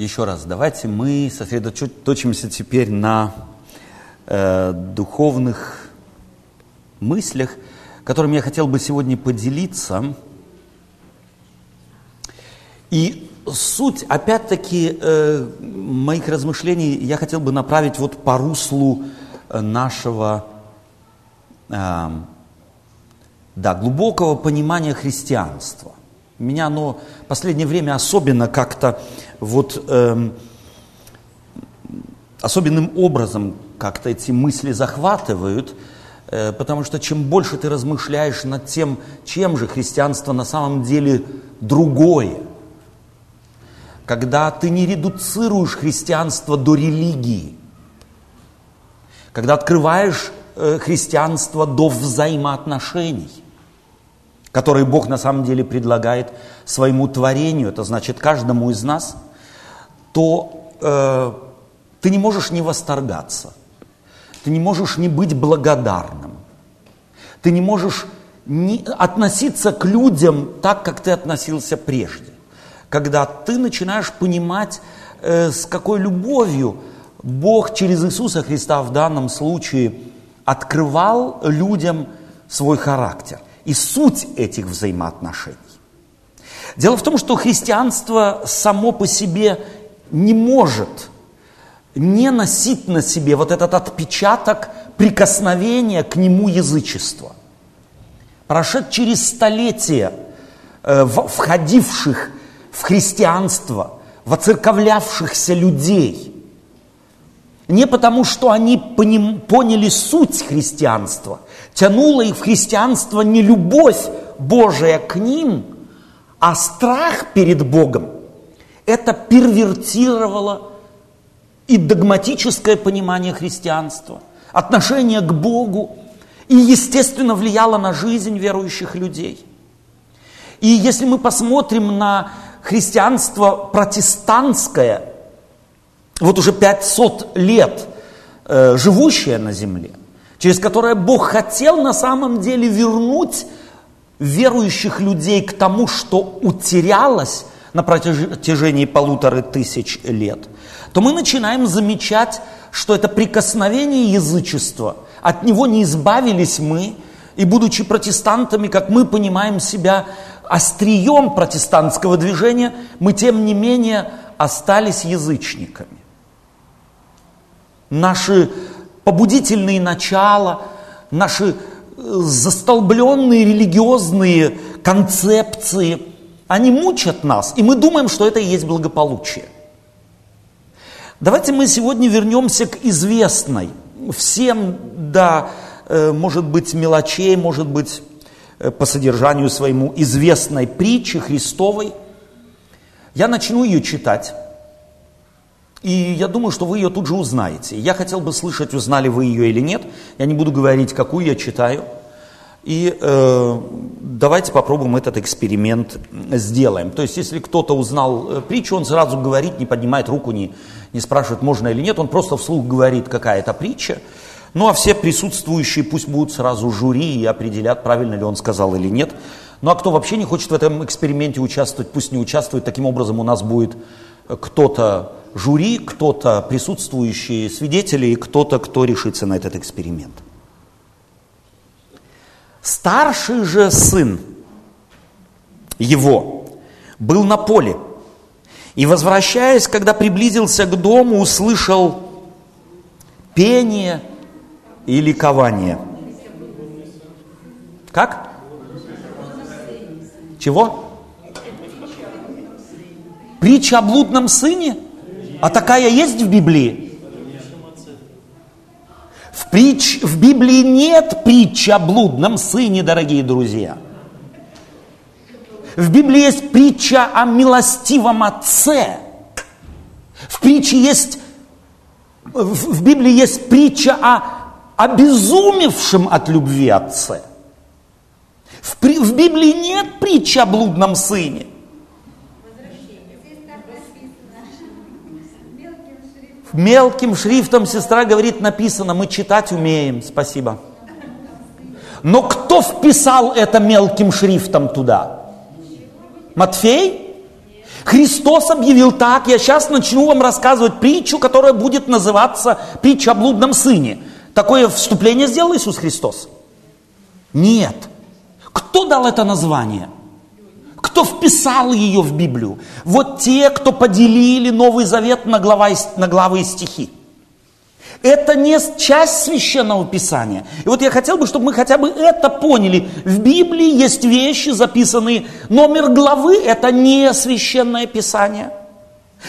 Еще раз, давайте мы сосредоточимся теперь на э, духовных мыслях, которыми я хотел бы сегодня поделиться. И суть, опять-таки, э, моих размышлений я хотел бы направить вот по руслу э, нашего э, да, глубокого понимания христианства. Меня оно последнее время особенно как-то вот эм, особенным образом как-то эти мысли захватывают, э, потому что чем больше ты размышляешь над тем, чем же христианство на самом деле другое, когда ты не редуцируешь христианство до религии, когда открываешь э, христианство до взаимоотношений – который Бог на самом деле предлагает своему творению, это значит каждому из нас, то э, ты не можешь не восторгаться, ты не можешь не быть благодарным, ты не можешь не относиться к людям так, как ты относился прежде. Когда ты начинаешь понимать, э, с какой любовью Бог через Иисуса Христа в данном случае открывал людям свой характер и суть этих взаимоотношений. Дело в том, что христианство само по себе не может не носить на себе вот этот отпечаток прикосновения к нему язычества. Прошед через столетия э, входивших в христианство, воцерковлявшихся людей, не потому, что они поняли суть христианства, тянула их в христианство не любовь Божия к ним, а страх перед Богом. Это первертировало и догматическое понимание христианства, отношение к Богу, и, естественно, влияло на жизнь верующих людей. И если мы посмотрим на христианство протестантское, вот уже 500 лет э, живущее на земле, через которое Бог хотел на самом деле вернуть верующих людей к тому, что утерялось на протяжении полутора тысяч лет, то мы начинаем замечать, что это прикосновение язычества, от него не избавились мы, и будучи протестантами, как мы понимаем себя острием протестантского движения, мы тем не менее остались язычниками. Наши побудительные начала, наши э, застолбленные религиозные концепции, они мучат нас, и мы думаем, что это и есть благополучие. Давайте мы сегодня вернемся к известной, всем, да, э, может быть, мелочей, может быть, э, по содержанию своему известной притчи Христовой. Я начну ее читать. И я думаю, что вы ее тут же узнаете. Я хотел бы слышать, узнали вы ее или нет. Я не буду говорить, какую я читаю. И э, давайте попробуем этот эксперимент сделаем. То есть, если кто-то узнал э, притчу, он сразу говорит, не поднимает руку, не, не спрашивает, можно или нет, он просто вслух говорит, какая это притча. Ну а все присутствующие пусть будут сразу жюри и определят, правильно ли он сказал или нет. Ну а кто вообще не хочет в этом эксперименте участвовать, пусть не участвует. Таким образом у нас будет кто-то жюри, кто-то присутствующие свидетели и кто-то, кто решится на этот эксперимент. Старший же сын его был на поле. И, возвращаясь, когда приблизился к дому, услышал пение и ликование. Как? Чего? Притча о блудном сыне? А такая есть в Библии? В, притч, в Библии нет притчи о блудном сыне, дорогие друзья. В Библии есть притча о милостивом отце. В притче есть, в, Библии есть притча о обезумевшем от любви отце. В, в Библии нет притчи о блудном сыне. Мелким шрифтом сестра говорит, написано, мы читать умеем, спасибо. Но кто вписал это мелким шрифтом туда? Матфей? Христос объявил так, я сейчас начну вам рассказывать притчу, которая будет называться притча о блудном сыне. Такое вступление сделал Иисус Христос? Нет. Кто дал это название? Кто вписал ее в Библию? Вот те, кто поделили Новый Завет на, глава, на главы и стихи. Это не часть священного писания. И вот я хотел бы, чтобы мы хотя бы это поняли. В Библии есть вещи записанные. Номер главы – это не священное писание.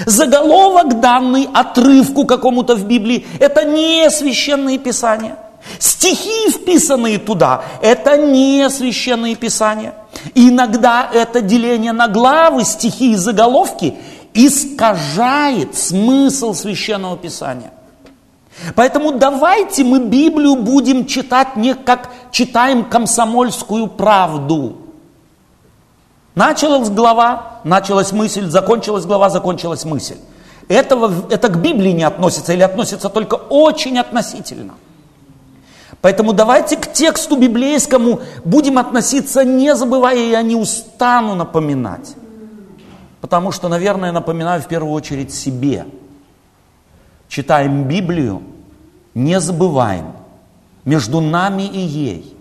Заголовок, данный отрывку какому-то в Библии – это не священное писание. Стихи, вписанные туда, это не священные писания. Иногда это деление на главы, стихи и заголовки искажает смысл священного писания. Поэтому давайте мы Библию будем читать не как читаем комсомольскую правду. Началась глава, началась мысль, закончилась глава, закончилась мысль. Этого, это к Библии не относится или относится только очень относительно. Поэтому давайте к тексту библейскому будем относиться, не забывая, я не устану напоминать. Потому что, наверное, напоминаю в первую очередь себе – читаем Библию, не забываем, между нами и ей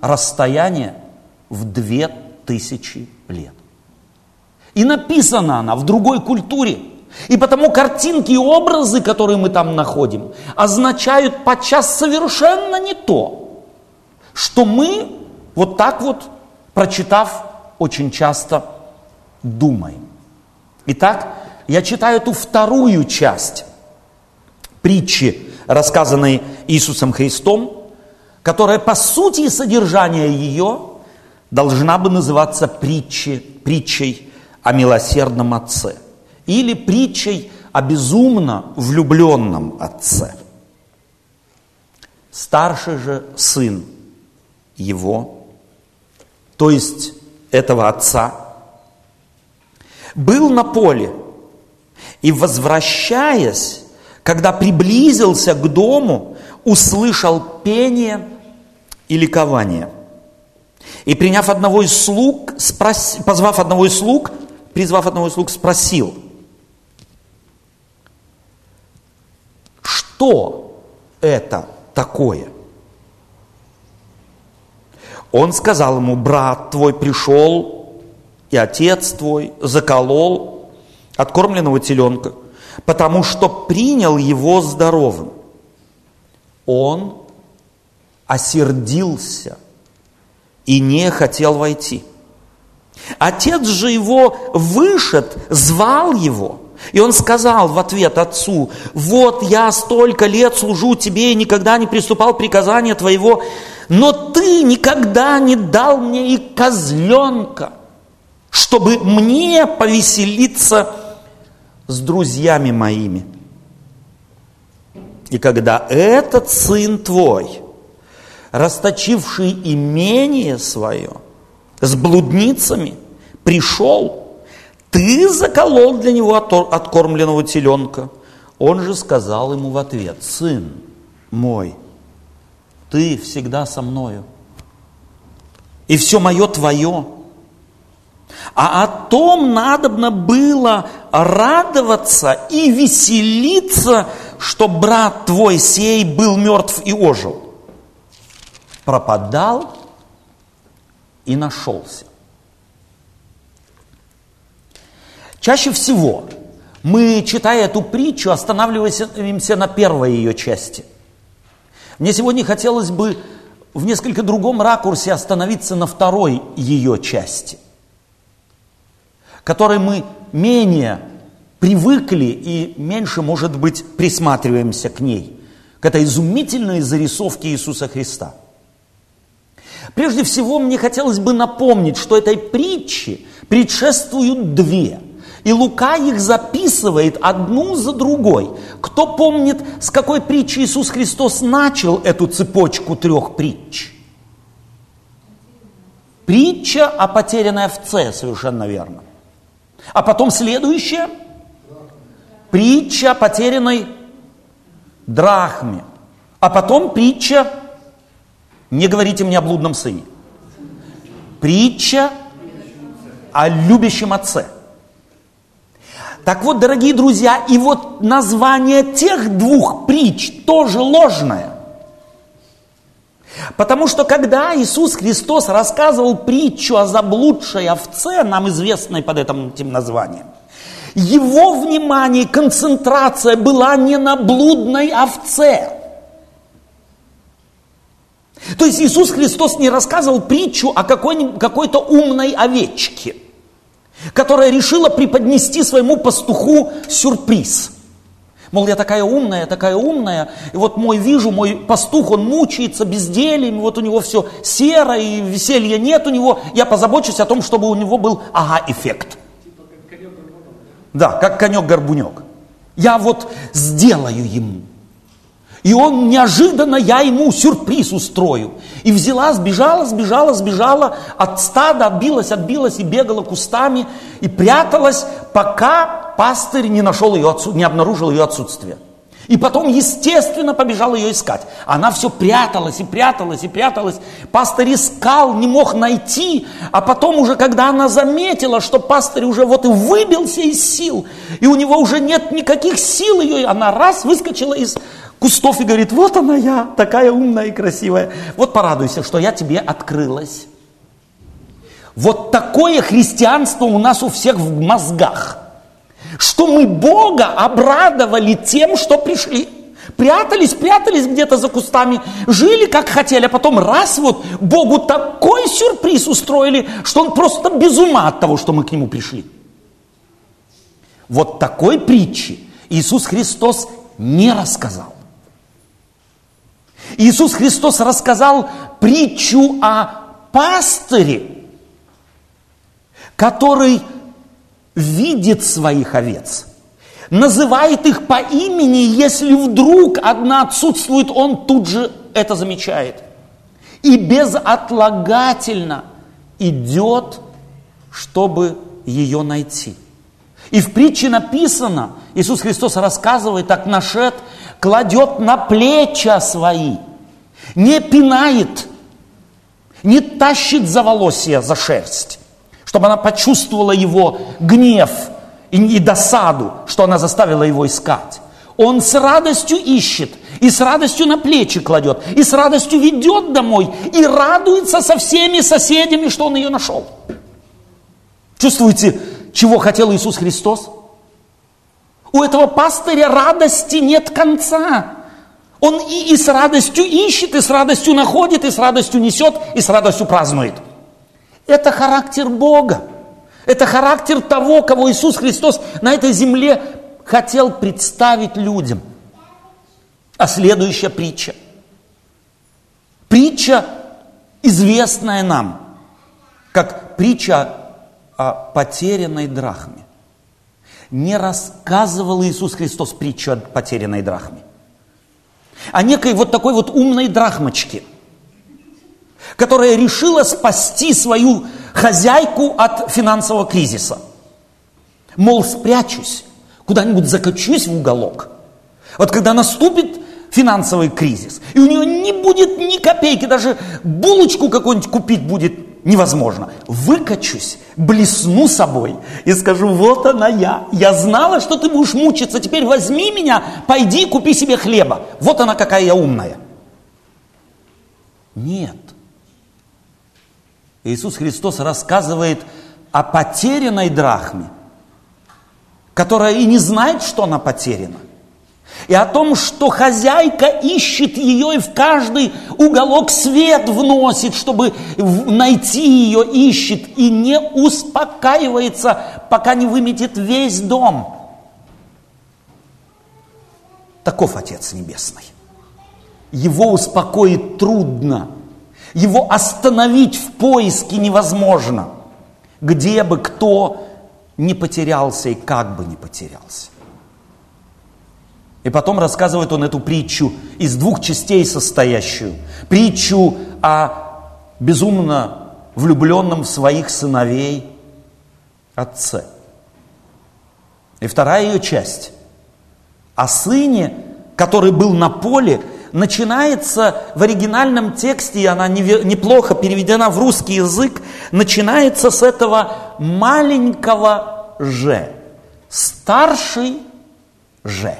расстояние в две тысячи лет. И написана она в другой культуре. И потому картинки и образы, которые мы там находим, означают подчас совершенно не то, что мы вот так вот, прочитав, очень часто думаем. Итак, я читаю эту вторую часть притчи, рассказанной Иисусом Христом, которая по сути и содержание ее должна бы называться притчей, притчей о милосердном отце или притчей о безумно влюбленном отце. Старший же сын его, то есть этого отца, был на поле и, возвращаясь, когда приблизился к дому, услышал пение и ликование. И приняв одного из слуг, спрос... позвав одного из слуг, призвав одного из слуг, спросил, что это такое? Он сказал ему, брат твой пришел, и отец твой заколол откормленного теленка – потому что принял его здоровым. Он осердился и не хотел войти. Отец же его вышед, звал его, и он сказал в ответ отцу, вот я столько лет служу тебе и никогда не приступал приказания твоего, но ты никогда не дал мне и козленка, чтобы мне повеселиться с друзьями моими. И когда этот сын твой, расточивший имение свое, с блудницами, пришел, ты заколол для него откормленного теленка. Он же сказал ему в ответ, сын мой, ты всегда со мною, и все мое твое, а о том надобно было радоваться и веселиться, что брат твой сей был мертв и ожил. Пропадал и нашелся. Чаще всего мы, читая эту притчу, останавливаемся на первой ее части. Мне сегодня хотелось бы в несколько другом ракурсе остановиться на второй ее части которой мы менее привыкли и меньше, может быть, присматриваемся к ней, к этой изумительной зарисовке Иисуса Христа. Прежде всего, мне хотелось бы напомнить, что этой притче предшествуют две. И Лука их записывает одну за другой. Кто помнит, с какой притчи Иисус Христос начал эту цепочку трех притч? Притча о потерянной овце, совершенно верно. А потом следующее. Притча о потерянной драхме. А потом притча, не говорите мне о блудном сыне. Притча о любящем отце. Так вот, дорогие друзья, и вот название тех двух притч тоже ложное. Потому что когда Иисус Христос рассказывал притчу о заблудшей овце, нам известной под этим, названием, его внимание, концентрация была не на блудной овце. То есть Иисус Христос не рассказывал притчу о какой- какой-то умной овечке, которая решила преподнести своему пастуху сюрприз – Мол, я такая умная, такая умная, и вот мой вижу, мой пастух, он мучается бездельем, вот у него все серо, и веселья нет у него, я позабочусь о том, чтобы у него был ага-эффект. Да, как конек-горбунек. Я вот сделаю ему. И он неожиданно, я ему сюрприз устрою. И взяла, сбежала, сбежала, сбежала от стада, отбилась, отбилась и бегала кустами, и пряталась, пока пастырь не нашел ее, не обнаружил ее отсутствие. И потом, естественно, побежал ее искать. Она все пряталась и пряталась и пряталась. Пастырь искал, не мог найти. А потом уже, когда она заметила, что пастырь уже вот и выбился из сил, и у него уже нет никаких сил ее, она раз выскочила из кустов и говорит, вот она я, такая умная и красивая. Вот порадуйся, что я тебе открылась. Вот такое христианство у нас у всех в мозгах – что мы Бога обрадовали тем, что пришли. Прятались, прятались где-то за кустами, жили как хотели, а потом раз вот Богу такой сюрприз устроили, что он просто без ума от того, что мы к нему пришли. Вот такой притчи Иисус Христос не рассказал. Иисус Христос рассказал притчу о пастыре, который видит своих овец, называет их по имени, если вдруг одна отсутствует, он тут же это замечает. И безотлагательно идет, чтобы ее найти. И в притче написано, Иисус Христос рассказывает, так нашед кладет на плечи свои, не пинает, не тащит за волосья, за шерсть, чтобы она почувствовала его гнев и, досаду, что она заставила его искать. Он с радостью ищет, и с радостью на плечи кладет, и с радостью ведет домой, и радуется со всеми соседями, что он ее нашел. Чувствуете, чего хотел Иисус Христос? У этого пастыря радости нет конца. Он и, и с радостью ищет, и с радостью находит, и с радостью несет, и с радостью празднует. Это характер Бога. Это характер того, кого Иисус Христос на этой земле хотел представить людям. А следующая притча. Притча, известная нам, как притча о потерянной драхме. Не рассказывал Иисус Христос притчу о потерянной драхме. О некой вот такой вот умной драхмочке – которая решила спасти свою хозяйку от финансового кризиса. Мол, спрячусь, куда-нибудь закачусь в уголок. Вот когда наступит финансовый кризис, и у нее не будет ни копейки, даже булочку какую-нибудь купить будет невозможно. Выкачусь, блесну собой и скажу, вот она я. Я знала, что ты будешь мучиться, теперь возьми меня, пойди купи себе хлеба. Вот она какая я умная. Нет. Иисус Христос рассказывает о потерянной драхме, которая и не знает, что она потеряна. И о том, что хозяйка ищет ее и в каждый уголок свет вносит, чтобы найти ее, ищет и не успокаивается, пока не выметит весь дом. Таков Отец Небесный. Его успокоить трудно – его остановить в поиске невозможно, где бы кто не потерялся и как бы не потерялся. И потом рассказывает он эту притчу из двух частей состоящую. Притчу о безумно влюбленном в своих сыновей отце. И вторая ее часть о сыне, который был на поле начинается в оригинальном тексте, и она неплохо переведена в русский язык, начинается с этого маленького «же», Старший же.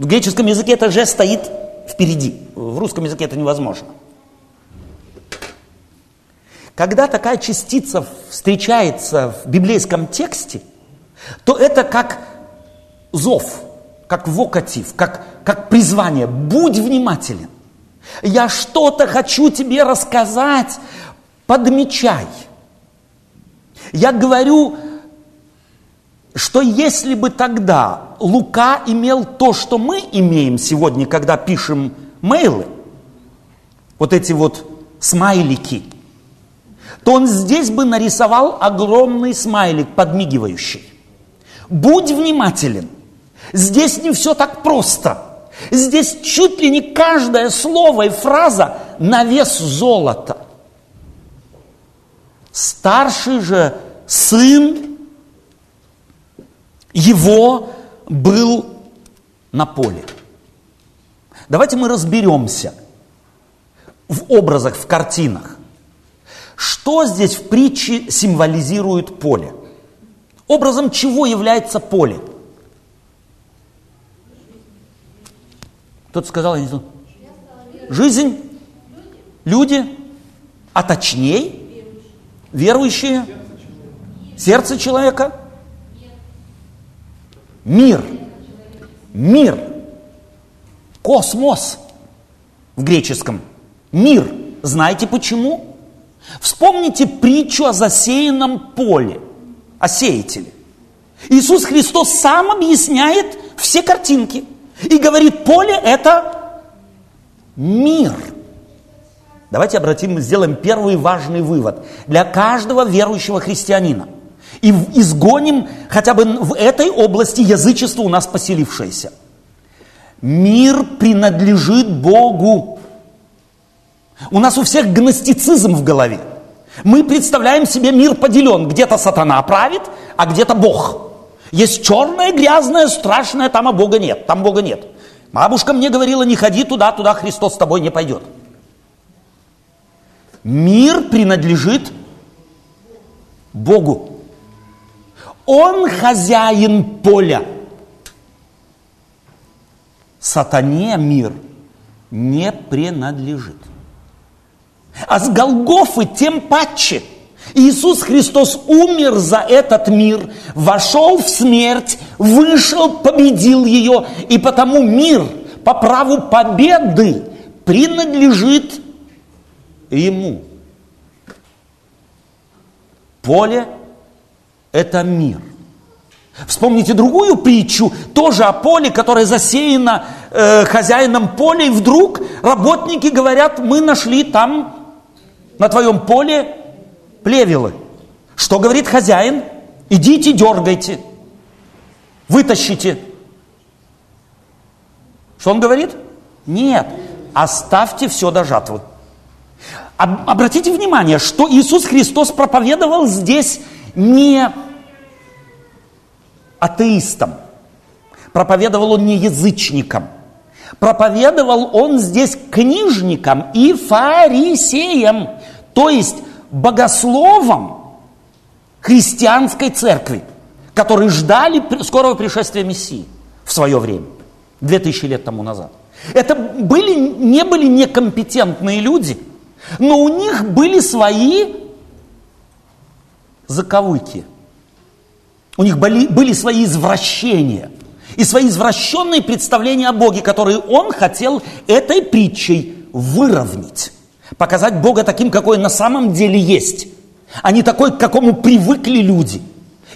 В греческом языке это же стоит впереди. В русском языке это невозможно. Когда такая частица встречается в библейском тексте, то это как зов, как вокатив, как, как призвание. Будь внимателен. Я что-то хочу тебе рассказать, подмечай. Я говорю, что если бы тогда Лука имел то, что мы имеем сегодня, когда пишем мейлы, вот эти вот смайлики, то он здесь бы нарисовал огромный смайлик, подмигивающий. Будь внимателен. Здесь не все так просто. Здесь чуть ли не каждое слово и фраза на вес золота. Старший же сын его был на поле. Давайте мы разберемся в образах, в картинах. Что здесь в притче символизирует поле? Образом чего является поле? Кто-то сказал, я не знаю. Жизнь, люди, а точнее, верующие, сердце человека, мир, мир, космос в греческом, мир. Знаете почему? Вспомните притчу о засеянном поле, о сеятеле. Иисус Христос сам объясняет все картинки и говорит, поле это мир. Давайте обратим, сделаем первый важный вывод для каждого верующего христианина. И изгоним хотя бы в этой области язычество у нас поселившееся. Мир принадлежит Богу. У нас у всех гностицизм в голове. Мы представляем себе мир поделен. Где-то сатана правит, а где-то Бог. Есть черное, грязное, страшное, там а Бога нет. Там Бога нет. Бабушка мне говорила, не ходи туда, туда Христос с тобой не пойдет. Мир принадлежит Богу. Он хозяин поля. Сатане мир не принадлежит. А с Голгофы тем паче. Иисус Христос умер за этот мир, вошел в смерть, вышел, победил ее, и потому мир по праву победы принадлежит ему. Поле – это мир. Вспомните другую притчу, тоже о поле, которое засеяно э, хозяином поля, и вдруг работники говорят, мы нашли там на твоем поле плевелы. Что говорит хозяин? Идите, дергайте, вытащите. Что он говорит? Нет, оставьте все до жатвы. Обратите внимание, что Иисус Христос проповедовал здесь не атеистам, проповедовал он не язычникам, проповедовал он здесь книжникам и фарисеям, то есть богословам христианской церкви, которые ждали скорого пришествия Мессии в свое время, две тысячи лет тому назад. Это были, не были некомпетентные люди – но у них были свои заковыки. У них были, были свои извращения и свои извращенные представления о Боге, которые он хотел этой притчей выровнять. Показать Бога таким, какой на самом деле есть, а не такой, к какому привыкли люди,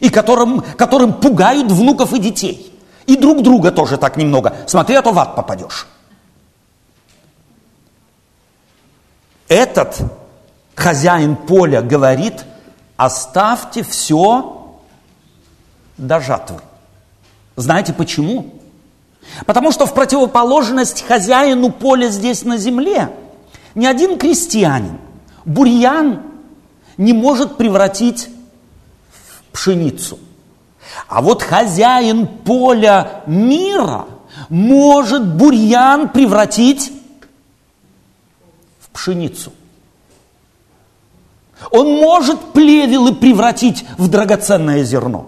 и которым, которым пугают внуков и детей. И друг друга тоже так немного. Смотри, а то в ад попадешь. Этот хозяин поля говорит, оставьте все до жатвы. Знаете почему? Потому что в противоположность хозяину поля здесь на земле ни один крестьянин бурьян не может превратить в пшеницу. А вот хозяин поля мира может бурьян превратить пшеницу. Он может плевелы превратить в драгоценное зерно.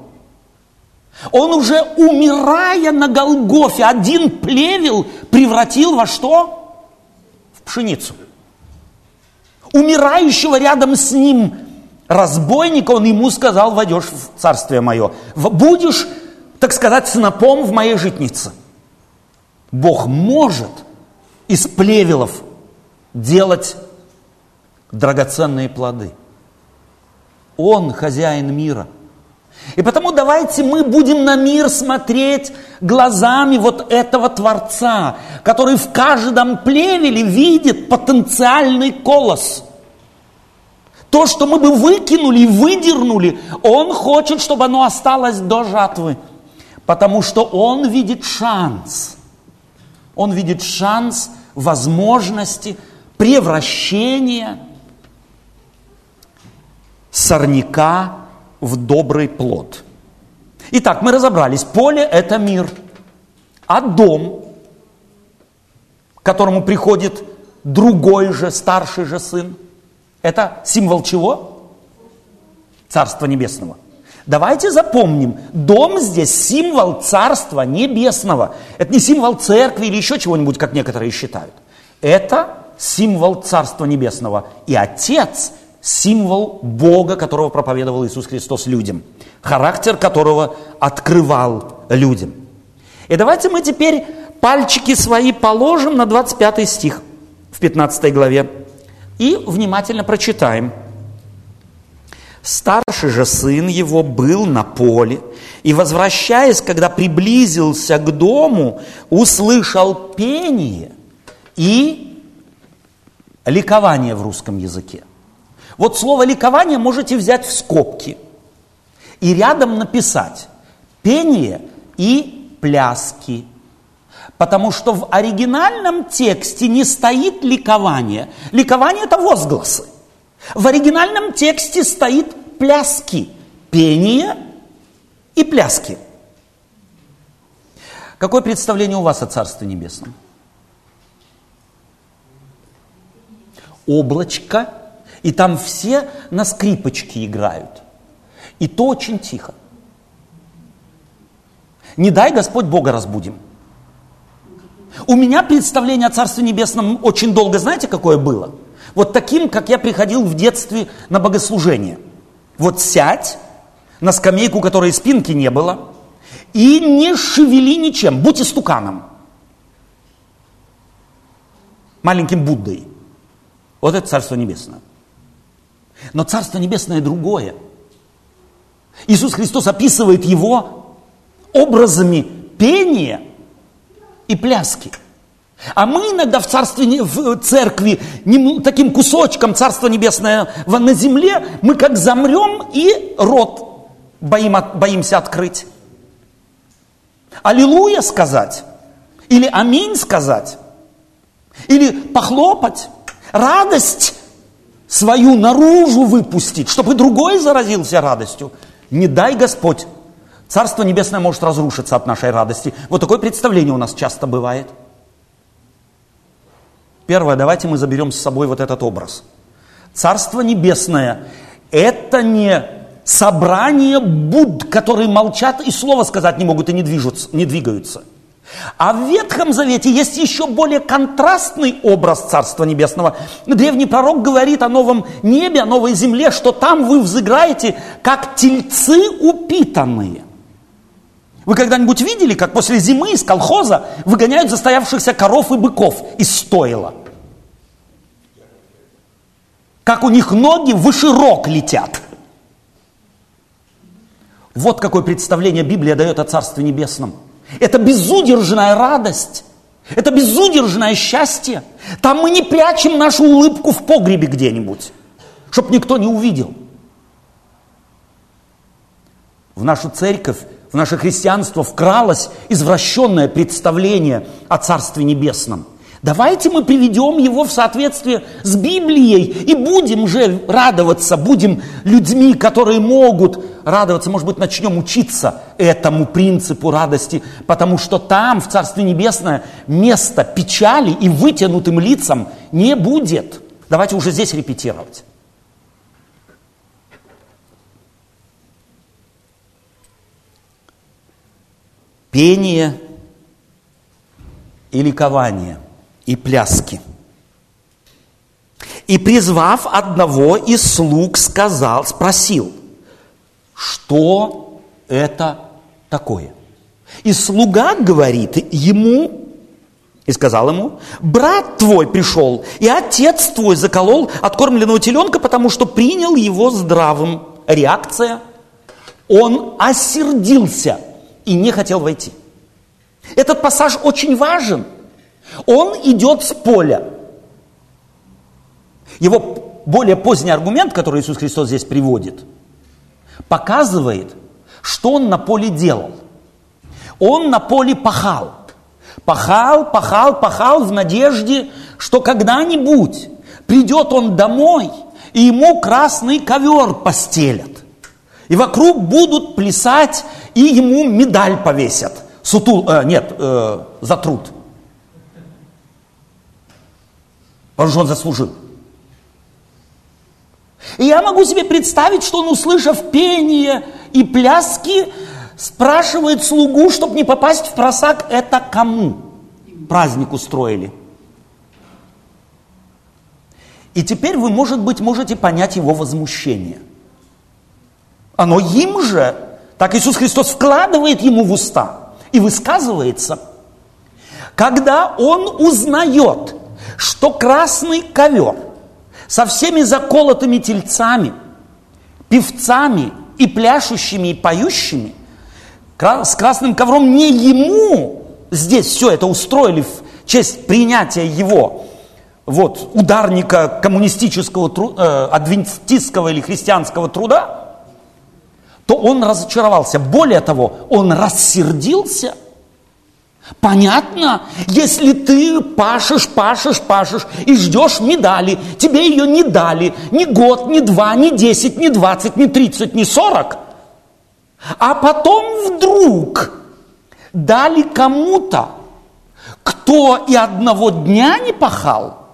Он уже, умирая на Голгофе, один плевел превратил во что? В пшеницу. Умирающего рядом с ним разбойника, он ему сказал, войдешь в царствие мое. Будешь, так сказать, снопом в моей житнице. Бог может из плевелов делать драгоценные плоды. Он хозяин мира. И потому давайте мы будем на мир смотреть глазами вот этого Творца, который в каждом плевеле видит потенциальный колос. То, что мы бы выкинули и выдернули, Он хочет, чтобы оно осталось до жатвы. Потому что Он видит шанс. Он видит шанс возможности превращения сорняка в добрый плод. Итак, мы разобрались. Поле – это мир. А дом, к которому приходит другой же, старший же сын, это символ чего? Царства Небесного. Давайте запомним, дом здесь символ Царства Небесного. Это не символ церкви или еще чего-нибудь, как некоторые считают. Это символ Царства Небесного. И Отец – символ Бога, которого проповедовал Иисус Христос людям, характер которого открывал людям. И давайте мы теперь пальчики свои положим на 25 стих в 15 главе и внимательно прочитаем. Старший же сын его был на поле, и, возвращаясь, когда приблизился к дому, услышал пение и ликование в русском языке – вот слово ликование можете взять в скобки и рядом написать пение и пляски. Потому что в оригинальном тексте не стоит ликование. Ликование это возгласы. В оригинальном тексте стоит пляски, пение и пляски. Какое представление у вас о Царстве Небесном? Облачко и там все на скрипочке играют. И то очень тихо. Не дай Господь Бога разбудим. У меня представление о Царстве Небесном очень долго, знаете, какое было? Вот таким, как я приходил в детстве на богослужение. Вот сядь на скамейку, которой спинки не было, и не шевели ничем, будь истуканом. Маленьким Буддой. Вот это Царство Небесное. Но Царство Небесное другое. Иисус Христос описывает его образами пения и пляски. А мы иногда в царстве, в церкви, таким кусочком Царства Небесное на земле, мы как замрем и рот боим, боимся открыть. Аллилуйя сказать, или аминь сказать, или похлопать, радость свою наружу выпустить, чтобы другой заразился радостью. Не дай Господь. Царство Небесное может разрушиться от нашей радости. Вот такое представление у нас часто бывает. Первое, давайте мы заберем с собой вот этот образ. Царство Небесное – это не собрание Будд, которые молчат и слова сказать не могут и не, движутся, не двигаются – а в Ветхом Завете есть еще более контрастный образ Царства Небесного. Древний пророк говорит о новом небе, о новой земле, что там вы взыграете, как тельцы упитанные. Вы когда-нибудь видели, как после зимы из колхоза выгоняют застоявшихся коров и быков из стойла? Как у них ноги выше рог летят. Вот какое представление Библия дает о Царстве Небесном – это безудержная радость. Это безудержное счастье. Там мы не прячем нашу улыбку в погребе где-нибудь, чтобы никто не увидел. В нашу церковь, в наше христианство вкралось извращенное представление о Царстве Небесном – Давайте мы приведем его в соответствие с Библией и будем же радоваться, будем людьми, которые могут радоваться. Может быть, начнем учиться этому принципу радости, потому что там, в Царстве Небесное, место печали и вытянутым лицам не будет. Давайте уже здесь репетировать. пение и ликование, и пляски. И призвав одного из слуг, сказал, спросил, что это такое? И слуга говорит ему, и сказал ему, брат твой пришел, и отец твой заколол откормленного теленка, потому что принял его здравым. Реакция, он осердился и не хотел войти. Этот пассаж очень важен. Он идет с поля. Его более поздний аргумент, который Иисус Христос здесь приводит, показывает, что он на поле делал. Он на поле пахал. Пахал, пахал, пахал в надежде, что когда-нибудь придет он домой, и ему красный ковер постелят. И вокруг будут плясать, и ему медаль повесят. Сутул, э, нет, э, за труд. Потому что он заслужил. И я могу себе представить, что он, услышав пение и пляски, спрашивает слугу, чтобы не попасть в просак, это кому праздник устроили. И теперь вы, может быть, можете понять его возмущение. Оно им же, так Иисус Христос вкладывает ему в уста и высказывается. Когда он узнает, что красный ковер со всеми заколотыми тельцами, певцами и пляшущими и поющими – с красным ковром не ему здесь все это устроили в честь принятия его вот, ударника коммунистического, э, адвентистского или христианского труда, то он разочаровался. Более того, он рассердился. Понятно, если ты пашешь, пашешь, пашешь и ждешь медали, тебе ее не дали ни год, ни два, ни десять, ни двадцать, ни тридцать, ни сорок – а потом вдруг дали кому-то, кто и одного дня не пахал.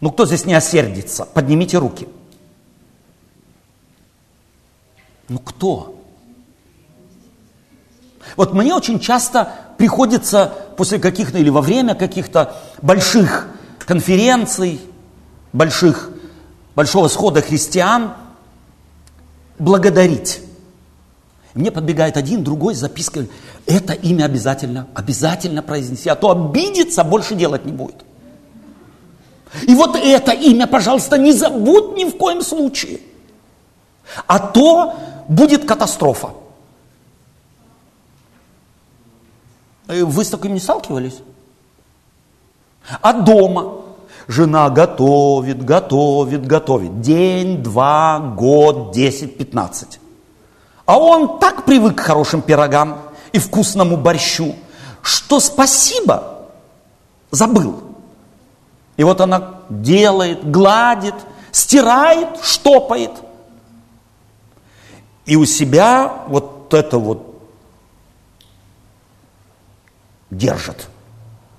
Ну, кто здесь не осердится? Поднимите руки. Ну, кто? Вот мне очень часто приходится после каких-то или во время каких-то больших конференций, больших, большого схода христиан благодарить мне подбегает один, другой с запиской. Это имя обязательно, обязательно произнеси, а то обидится, больше делать не будет. И вот это имя, пожалуйста, не забудь ни в коем случае. А то будет катастрофа. Э, вы с таким не сталкивались? А дома жена готовит, готовит, готовит. День, два, год, десять, пятнадцать. А он так привык к хорошим пирогам и вкусному борщу, что спасибо забыл. И вот она делает, гладит, стирает, штопает. И у себя вот это вот держит,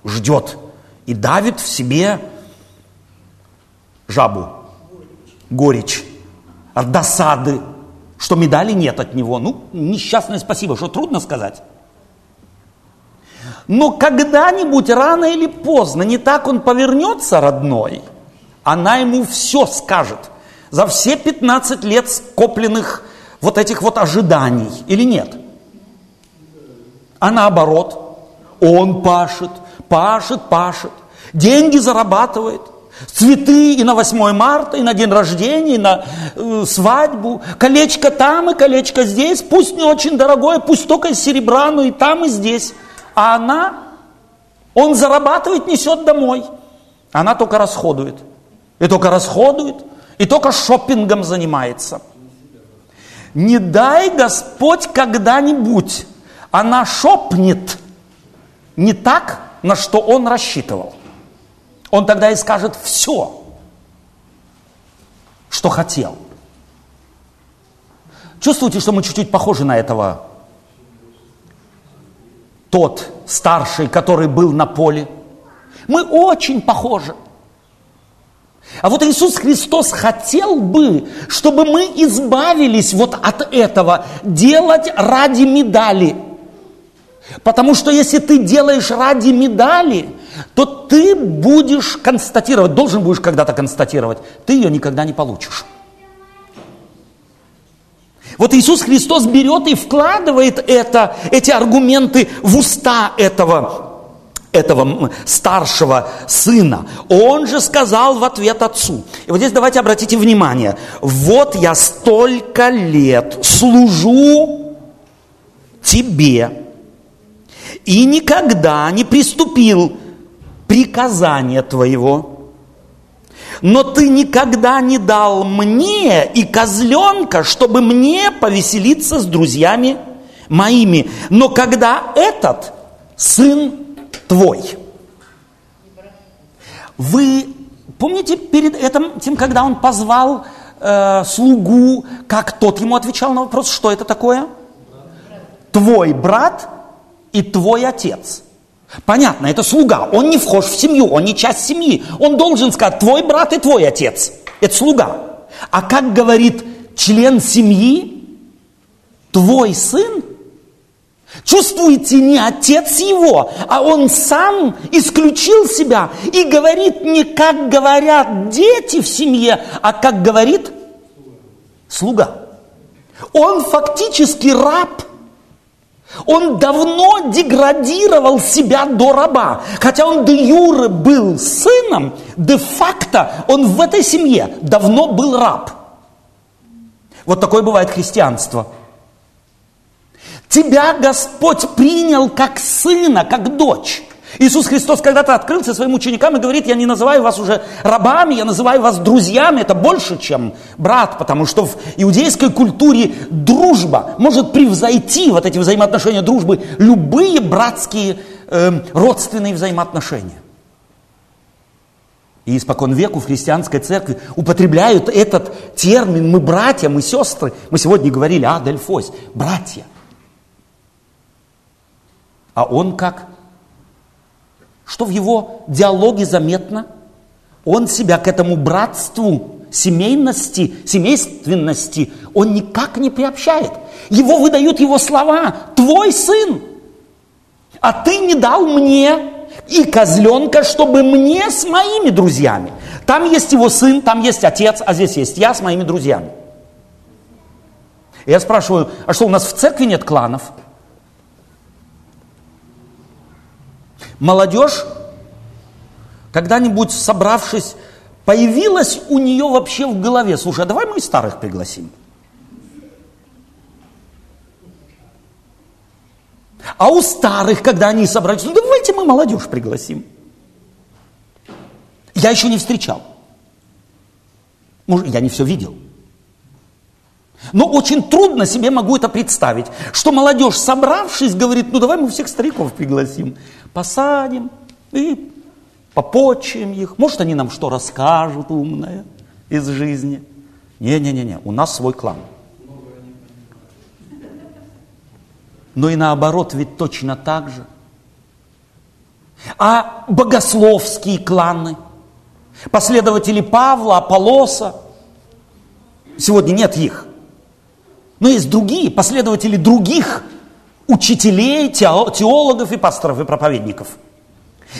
ждет и давит в себе жабу, горечь от досады, что медали нет от него. Ну, несчастное спасибо, что трудно сказать. Но когда-нибудь, рано или поздно, не так он повернется, родной, она ему все скажет. За все 15 лет скопленных вот этих вот ожиданий, или нет? А наоборот, он пашет, пашет, пашет, деньги зарабатывает, Цветы и на 8 марта, и на день рождения, и на э, свадьбу. Колечко там и колечко здесь. Пусть не очень дорогое, пусть только из серебра, но и там, и здесь. А она, он зарабатывает, несет домой. Она только расходует. И только расходует, и только шопингом занимается. Не дай Господь когда-нибудь она шопнет не так, на что он рассчитывал. Он тогда и скажет все, что хотел. Чувствуете, что мы чуть-чуть похожи на этого? Тот старший, который был на поле. Мы очень похожи. А вот Иисус Христос хотел бы, чтобы мы избавились вот от этого, делать ради медали. Потому что если ты делаешь ради медали, то ты будешь констатировать, должен будешь когда-то констатировать, ты ее никогда не получишь. Вот Иисус Христос берет и вкладывает это, эти аргументы в уста этого этого старшего сына. Он же сказал в ответ отцу. И вот здесь давайте обратите внимание. Вот я столько лет служу тебе и никогда не приступил приказания твоего. Но ты никогда не дал мне и козленка, чтобы мне повеселиться с друзьями моими. Но когда этот сын твой. Вы помните перед этим, тем, когда он позвал э, слугу, как тот ему отвечал на вопрос, что это такое? Твой брат и твой отец. Понятно, это слуга, он не вхож в семью, он не часть семьи. Он должен сказать, твой брат и твой отец. Это слуга. А как говорит член семьи, твой сын Чувствуете, не отец его, а он сам исключил себя и говорит не как говорят дети в семье, а как говорит слуга. Он фактически раб. Он давно деградировал себя до раба. Хотя он де юре был сыном, де-факто он в этой семье давно был раб. Вот такое бывает христианство – Тебя Господь принял как сына, как дочь. Иисус Христос когда-то открылся своим ученикам и говорит, я не называю вас уже рабами, я называю вас друзьями. Это больше, чем брат, потому что в иудейской культуре дружба может превзойти вот эти взаимоотношения дружбы любые братские э, родственные взаимоотношения. И испокон веку в христианской церкви употребляют этот термин «мы братья, мы сестры». Мы сегодня говорили «адельфось», братья. А он как? Что в его диалоге заметно? Он себя к этому братству, семейности, семейственности, он никак не приобщает. Его выдают его слова, твой сын, а ты не дал мне и козленка, чтобы мне с моими друзьями. Там есть его сын, там есть отец, а здесь есть я с моими друзьями. я спрашиваю, а что у нас в церкви нет кланов? Молодежь, когда-нибудь собравшись, появилась у нее вообще в голове, слушай, а давай мы старых пригласим. А у старых, когда они собрались, ну давайте мы молодежь пригласим. Я еще не встречал. Может, я не все видел. Но очень трудно себе могу это представить, что молодежь, собравшись, говорит, ну давай мы всех стариков пригласим, посадим и попочим их. Может, они нам что расскажут умное из жизни. Не-не-не, у нас свой клан. Но и наоборот, ведь точно так же. А богословские кланы, последователи Павла, Аполлоса, сегодня нет их – но есть другие, последователи других учителей, теологов и пасторов и проповедников.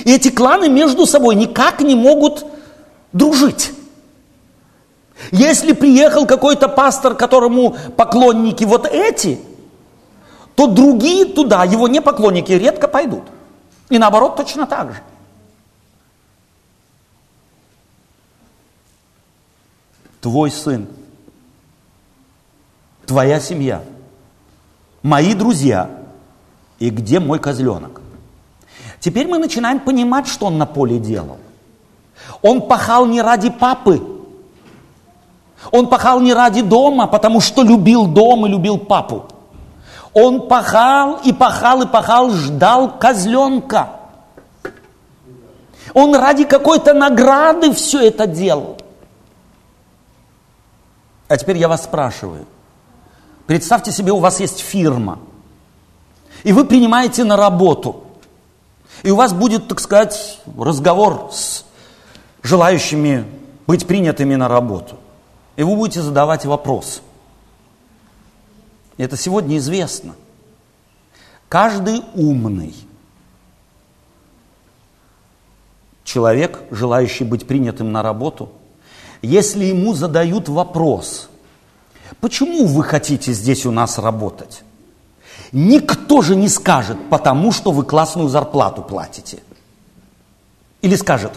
И эти кланы между собой никак не могут дружить. Если приехал какой-то пастор, которому поклонники вот эти, то другие туда, его не поклонники, редко пойдут. И наоборот точно так же. Твой сын твоя семья, мои друзья и где мой козленок. Теперь мы начинаем понимать, что он на поле делал. Он пахал не ради папы, он пахал не ради дома, потому что любил дом и любил папу. Он пахал и пахал и пахал, ждал козленка. Он ради какой-то награды все это делал. А теперь я вас спрашиваю, Представьте себе, у вас есть фирма, и вы принимаете на работу, и у вас будет, так сказать, разговор с желающими быть принятыми на работу. И вы будете задавать вопрос. Это сегодня известно. Каждый умный человек, желающий быть принятым на работу, если ему задают вопрос, почему вы хотите здесь у нас работать? Никто же не скажет, потому что вы классную зарплату платите. Или скажет,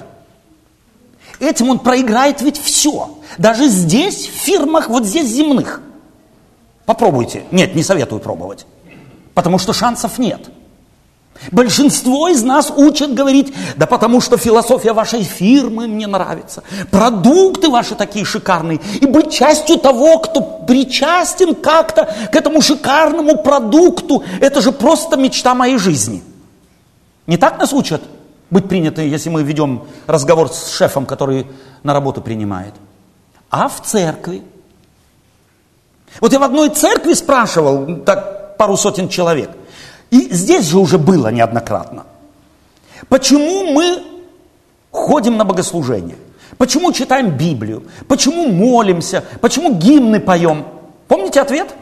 этим он проиграет ведь все. Даже здесь, в фирмах, вот здесь земных. Попробуйте. Нет, не советую пробовать. Потому что шансов нет. Большинство из нас учат говорить, да потому что философия вашей фирмы мне нравится, продукты ваши такие шикарные, и быть частью того, кто причастен как-то к этому шикарному продукту, это же просто мечта моей жизни. Не так нас учат быть приняты, если мы ведем разговор с шефом, который на работу принимает, а в церкви. Вот я в одной церкви спрашивал, так пару сотен человек – и здесь же уже было неоднократно. Почему мы ходим на богослужение? Почему читаем Библию? Почему молимся? Почему гимны поем? Помните ответ?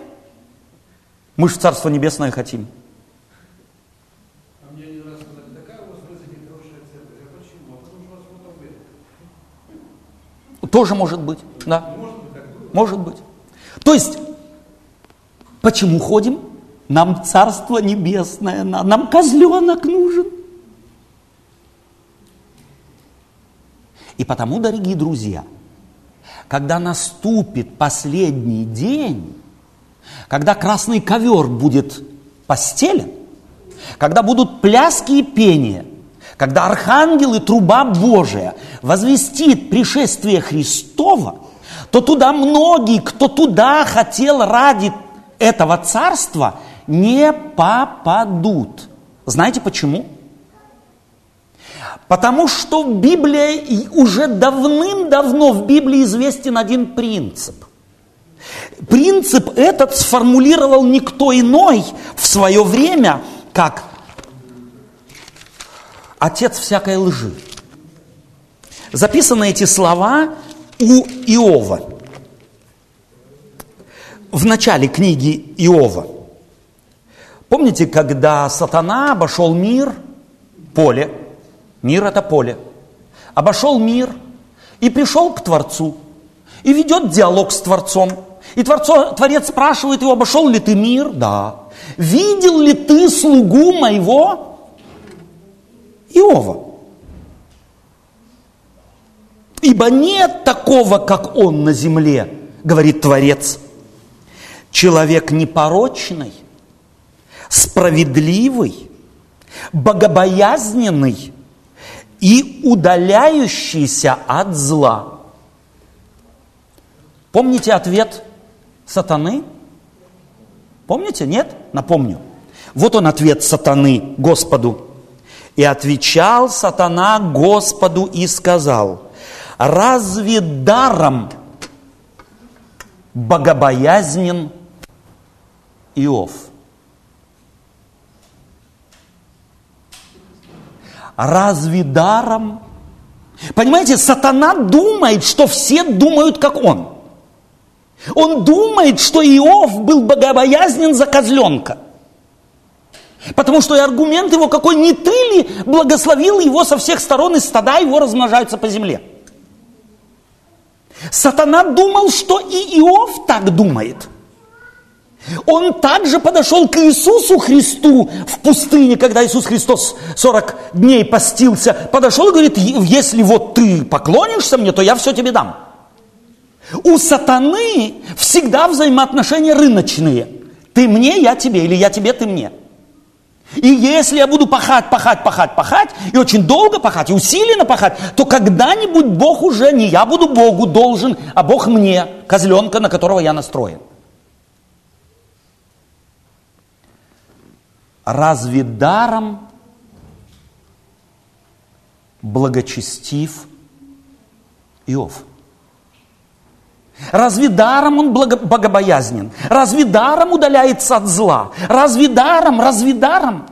Мы же в Царство Небесное хотим. Тоже может быть, да. Может быть. То есть, почему ходим? Нам Царство Небесное, нам козленок нужен. И потому, дорогие друзья, когда наступит последний день, когда красный ковер будет постелен, когда будут пляски и пение, когда архангел и труба Божия возвестит пришествие Христова, то туда многие, кто туда хотел ради этого царства, не попадут. Знаете почему? Потому что в Библии уже давным-давно в Библии известен один принцип. Принцип этот сформулировал никто иной в свое время, как отец всякой лжи. Записаны эти слова у Иова. В начале книги Иова – Помните, когда сатана обошел мир, поле, мир это поле, обошел мир и пришел к Творцу, и ведет диалог с Творцом. И Творцо, Творец спрашивает его, обошел ли ты мир? Да. Видел ли ты слугу моего Иова? Ибо нет такого, как он на земле, говорит Творец. Человек непорочный, справедливый, богобоязненный и удаляющийся от зла. Помните ответ сатаны? Помните? Нет? Напомню. Вот он ответ сатаны Господу. И отвечал сатана Господу и сказал, разве даром богобоязнен Иов? Разве даром? Понимаете, сатана думает, что все думают, как он. Он думает, что Иов был богобоязнен за козленка. Потому что и аргумент его какой, не ты ли благословил его со всех сторон, и стада его размножаются по земле. Сатана думал, что и Иов так думает – он также подошел к Иисусу Христу в пустыне, когда Иисус Христос 40 дней постился. Подошел и говорит, если вот ты поклонишься мне, то я все тебе дам. У сатаны всегда взаимоотношения рыночные. Ты мне, я тебе, или я тебе, ты мне. И если я буду пахать, пахать, пахать, пахать, и очень долго пахать, и усиленно пахать, то когда-нибудь Бог уже не я буду Богу должен, а Бог мне, козленка, на которого я настроен. Разве даром благочестив Иов? Разве даром он благо, богобоязнен? Разве даром удаляется от зла? Разве даром, разве даром?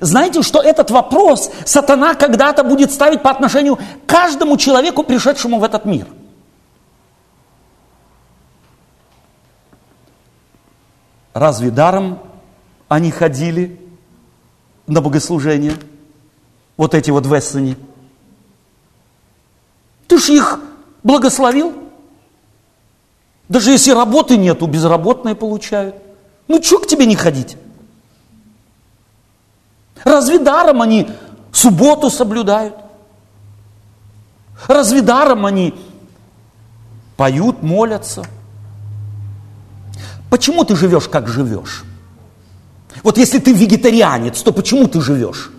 Знаете, что этот вопрос сатана когда-то будет ставить по отношению к каждому человеку, пришедшему в этот мир. Разве даром они ходили на богослужение, вот эти вот в Эссене. Ты ж их благословил. Даже если работы нету, безработные получают. Ну, что к тебе не ходить? Разве даром они субботу соблюдают? Разве даром они поют, молятся? Почему ты живешь, как живешь? Вот если ты вегетарианец, то почему ты живешь?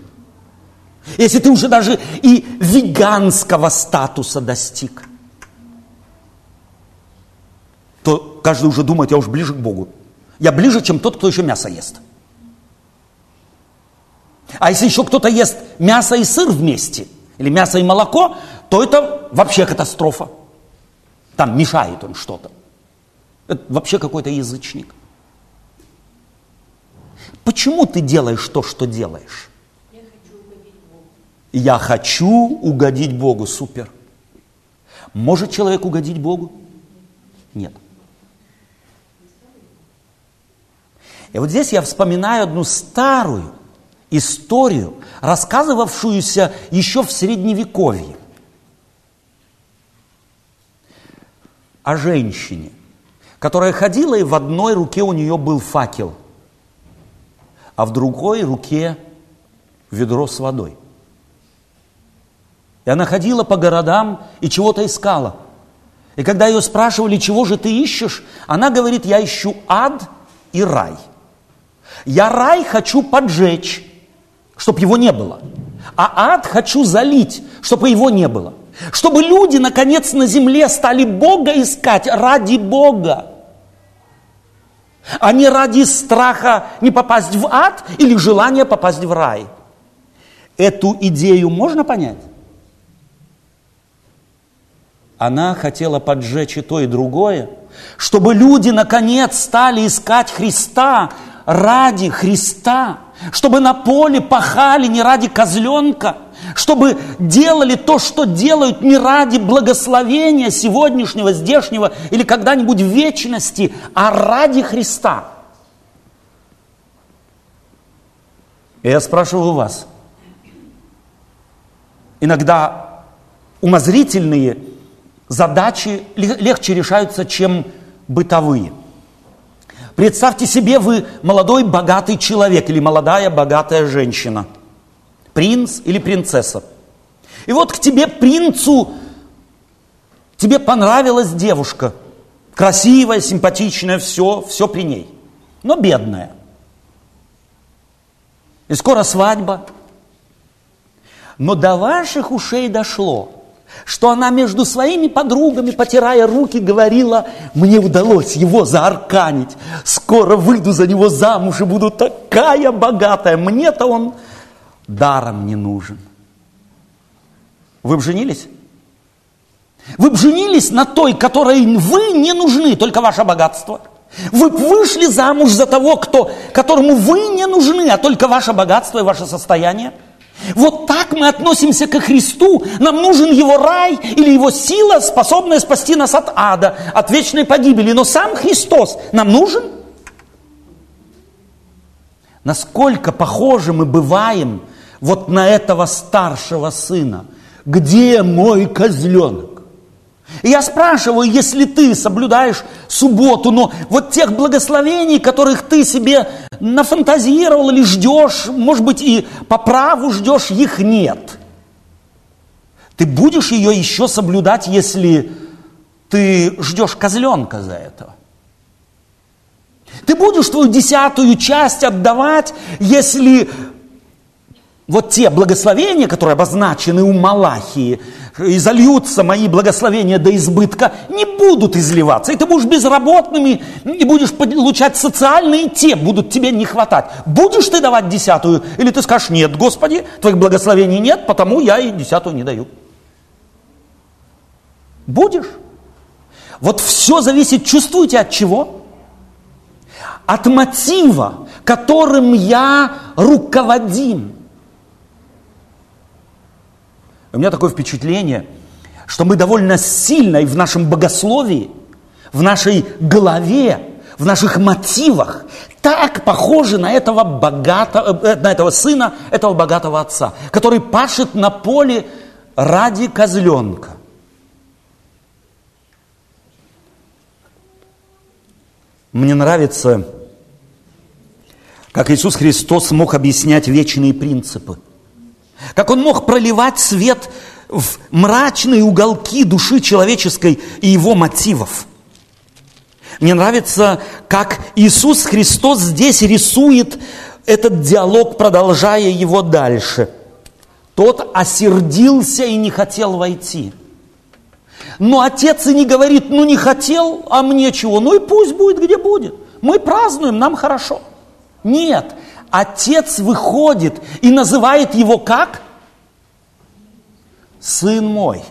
Если ты уже даже и веганского статуса достиг, то каждый уже думает, я уж ближе к Богу. Я ближе, чем тот, кто еще мясо ест. А если еще кто-то ест мясо и сыр вместе, или мясо и молоко, то это вообще катастрофа. Там мешает он что-то. Это вообще какой-то язычник. Почему ты делаешь то, что делаешь? Я хочу угодить Богу. Супер. Может человек угодить Богу? Нет. И вот здесь я вспоминаю одну старую историю, рассказывавшуюся еще в Средневековье. О женщине, которая ходила, и в одной руке у нее был факел, а в другой руке ведро с водой. И она ходила по городам и чего-то искала. И когда ее спрашивали, чего же ты ищешь, она говорит, я ищу ад и рай. Я рай хочу поджечь, чтобы его не было. А ад хочу залить, чтобы его не было. Чтобы люди, наконец, на земле стали Бога искать ради Бога. А не ради страха не попасть в ад или желания попасть в рай. Эту идею можно понять? Она хотела поджечь и то, и другое, чтобы люди, наконец, стали искать Христа ради Христа, чтобы на поле пахали не ради козленка, чтобы делали то, что делают не ради благословения сегодняшнего, здешнего или когда-нибудь вечности, а ради Христа. И я спрашиваю вас, иногда умозрительные задачи легче решаются, чем бытовые – Представьте себе, вы молодой богатый человек или молодая богатая женщина, принц или принцесса. И вот к тебе, принцу, тебе понравилась девушка, красивая, симпатичная, все, все при ней, но бедная. И скоро свадьба. Но до ваших ушей дошло, что она между своими подругами, потирая руки, говорила, мне удалось его заарканить, скоро выйду за него замуж и буду такая богатая, мне-то он даром не нужен. Вы бы женились? Вы бы женились на той, которой вы не нужны, только ваше богатство. Вы вышли замуж за того, кто, которому вы не нужны, а только ваше богатство и ваше состояние – вот так мы относимся к Христу. Нам нужен Его рай или Его сила, способная спасти нас от ада, от вечной погибели. Но сам Христос нам нужен? Насколько похожи мы бываем вот на этого старшего сына? Где мой козленок? И я спрашиваю, если ты соблюдаешь субботу, но вот тех благословений, которых ты себе нафантазировал или ждешь, может быть, и по праву ждешь, их нет. Ты будешь ее еще соблюдать, если ты ждешь козленка за этого. Ты будешь твою десятую часть отдавать, если вот те благословения, которые обозначены у Малахии, и зальются мои благословения до избытка, не будут изливаться. И ты будешь безработным, и будешь получать социальные, и те будут тебе не хватать. Будешь ты давать десятую, или ты скажешь, нет, Господи, твоих благословений нет, потому я и десятую не даю. Будешь. Вот все зависит, чувствуете от чего? От мотива, которым я руководим. У меня такое впечатление, что мы довольно сильно и в нашем богословии, в нашей голове, в наших мотивах так похожи на этого, богатого, э, на этого сына, этого богатого отца, который пашет на поле ради козленка. Мне нравится, как Иисус Христос мог объяснять вечные принципы. Как Он мог проливать свет в мрачные уголки души человеческой и его мотивов. Мне нравится, как Иисус Христос здесь рисует этот диалог, продолжая его дальше. Тот осердился и не хотел войти. Но отец и не говорит, ну не хотел, а мне чего? Ну и пусть будет, где будет. Мы празднуем, нам хорошо. Нет, отец выходит и называет его как? Сын мой.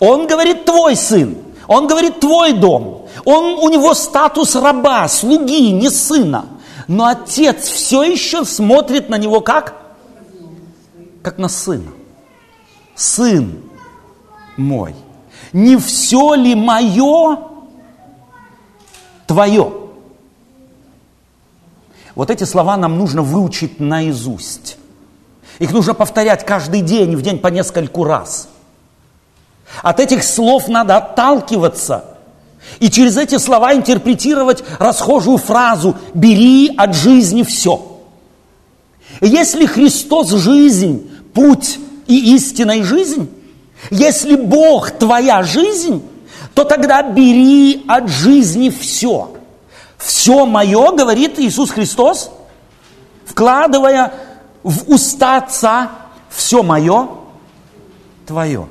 Он говорит, твой сын. Он говорит, твой дом. Он, у него статус раба, слуги, не сына. Но отец все еще смотрит на него как? Как на сына. Сын мой. Не все ли мое твое? Вот эти слова нам нужно выучить наизусть. Их нужно повторять каждый день, в день по нескольку раз. От этих слов надо отталкиваться и через эти слова интерпретировать расхожую фразу «бери от жизни все». Если Христос – жизнь, путь и истинная жизнь, если Бог твоя жизнь, то тогда бери от жизни все. Все мое, говорит Иисус Христос, вкладывая в уста Отца все мое твое.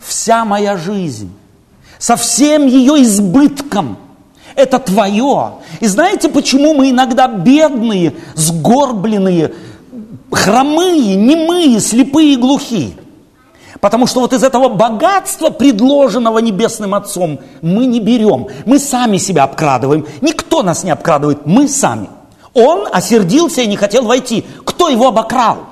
Вся моя жизнь, со всем ее избытком, это твое. И знаете, почему мы иногда бедные, сгорбленные, хромые, немые, слепые и глухие? Потому что вот из этого богатства, предложенного Небесным Отцом, мы не берем. Мы сами себя обкрадываем. Никто нас не обкрадывает, мы сами. Он осердился и не хотел войти. Кто его обокрал?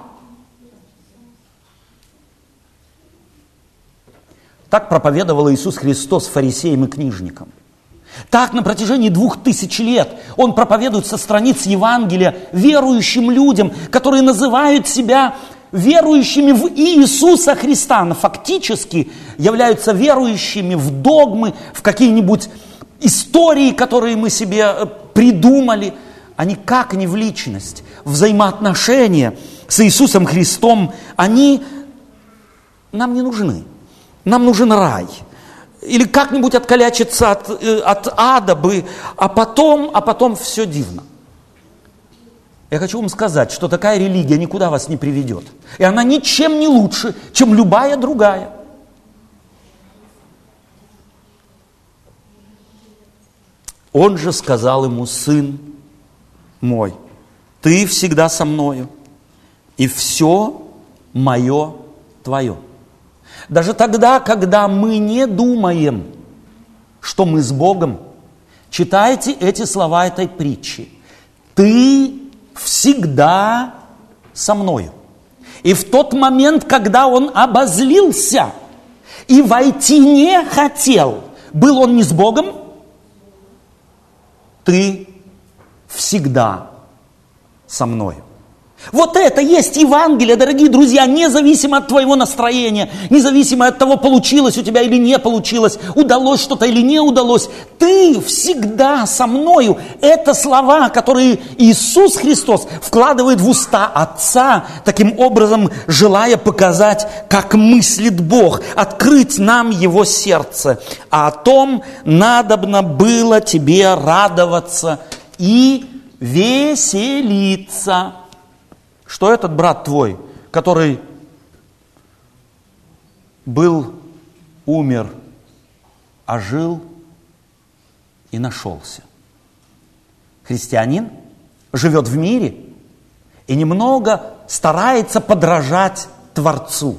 Так проповедовал Иисус Христос фарисеям и книжникам. Так на протяжении двух тысяч лет он проповедует со страниц Евангелия верующим людям, которые называют себя верующими в Иисуса Христа, но фактически являются верующими в догмы, в какие-нибудь истории, которые мы себе э, придумали, а никак не в личность. Взаимоотношения с Иисусом Христом, они нам не нужны. Нам нужен рай. Или как-нибудь откалячиться от, э, от ада бы, а потом, а потом все дивно. Я хочу вам сказать, что такая религия никуда вас не приведет. И она ничем не лучше, чем любая другая. Он же сказал ему, сын мой, ты всегда со мною, и все мое твое. Даже тогда, когда мы не думаем, что мы с Богом, читайте эти слова этой притчи. Ты всегда со мною. И в тот момент, когда он обозлился и войти не хотел, был он не с Богом, ты всегда со мною. Вот это есть Евангелие, дорогие друзья, независимо от твоего настроения, независимо от того, получилось у тебя или не получилось, удалось что-то или не удалось. Ты всегда со мною. Это слова, которые Иисус Христос вкладывает в уста Отца, таким образом желая показать, как мыслит Бог, открыть нам Его сердце. А о том надобно было тебе радоваться и веселиться что этот брат твой, который был, умер, а жил и нашелся. Христианин живет в мире и немного старается подражать Творцу.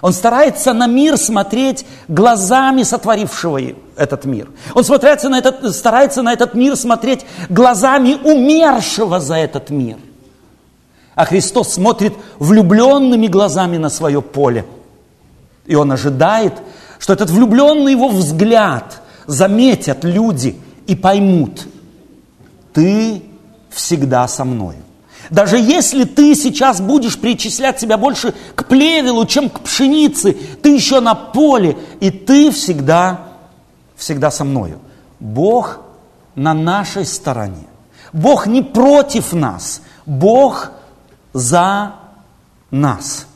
Он старается на мир смотреть глазами сотворившего этот мир. Он на этот, старается на этот мир смотреть глазами умершего за этот мир – а Христос смотрит влюбленными глазами на свое поле. И Он ожидает, что этот влюбленный его взгляд заметят люди и поймут. ты всегда со мною. Даже если ты сейчас будешь причислять себя больше к плевелу, чем к пшенице, ты еще на поле, и ты всегда, всегда со мною. Бог на нашей стороне. Бог не против нас, Бог за нас.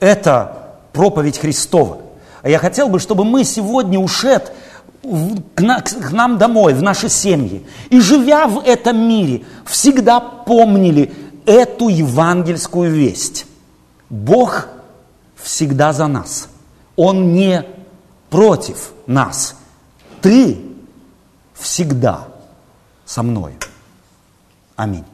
Это проповедь Христова. А я хотел бы, чтобы мы сегодня ушед к нам домой, в наши семьи. И живя в этом мире, всегда помнили эту евангельскую весть. Бог всегда за нас. Он не против нас. Ты всегда со мной. Аминь.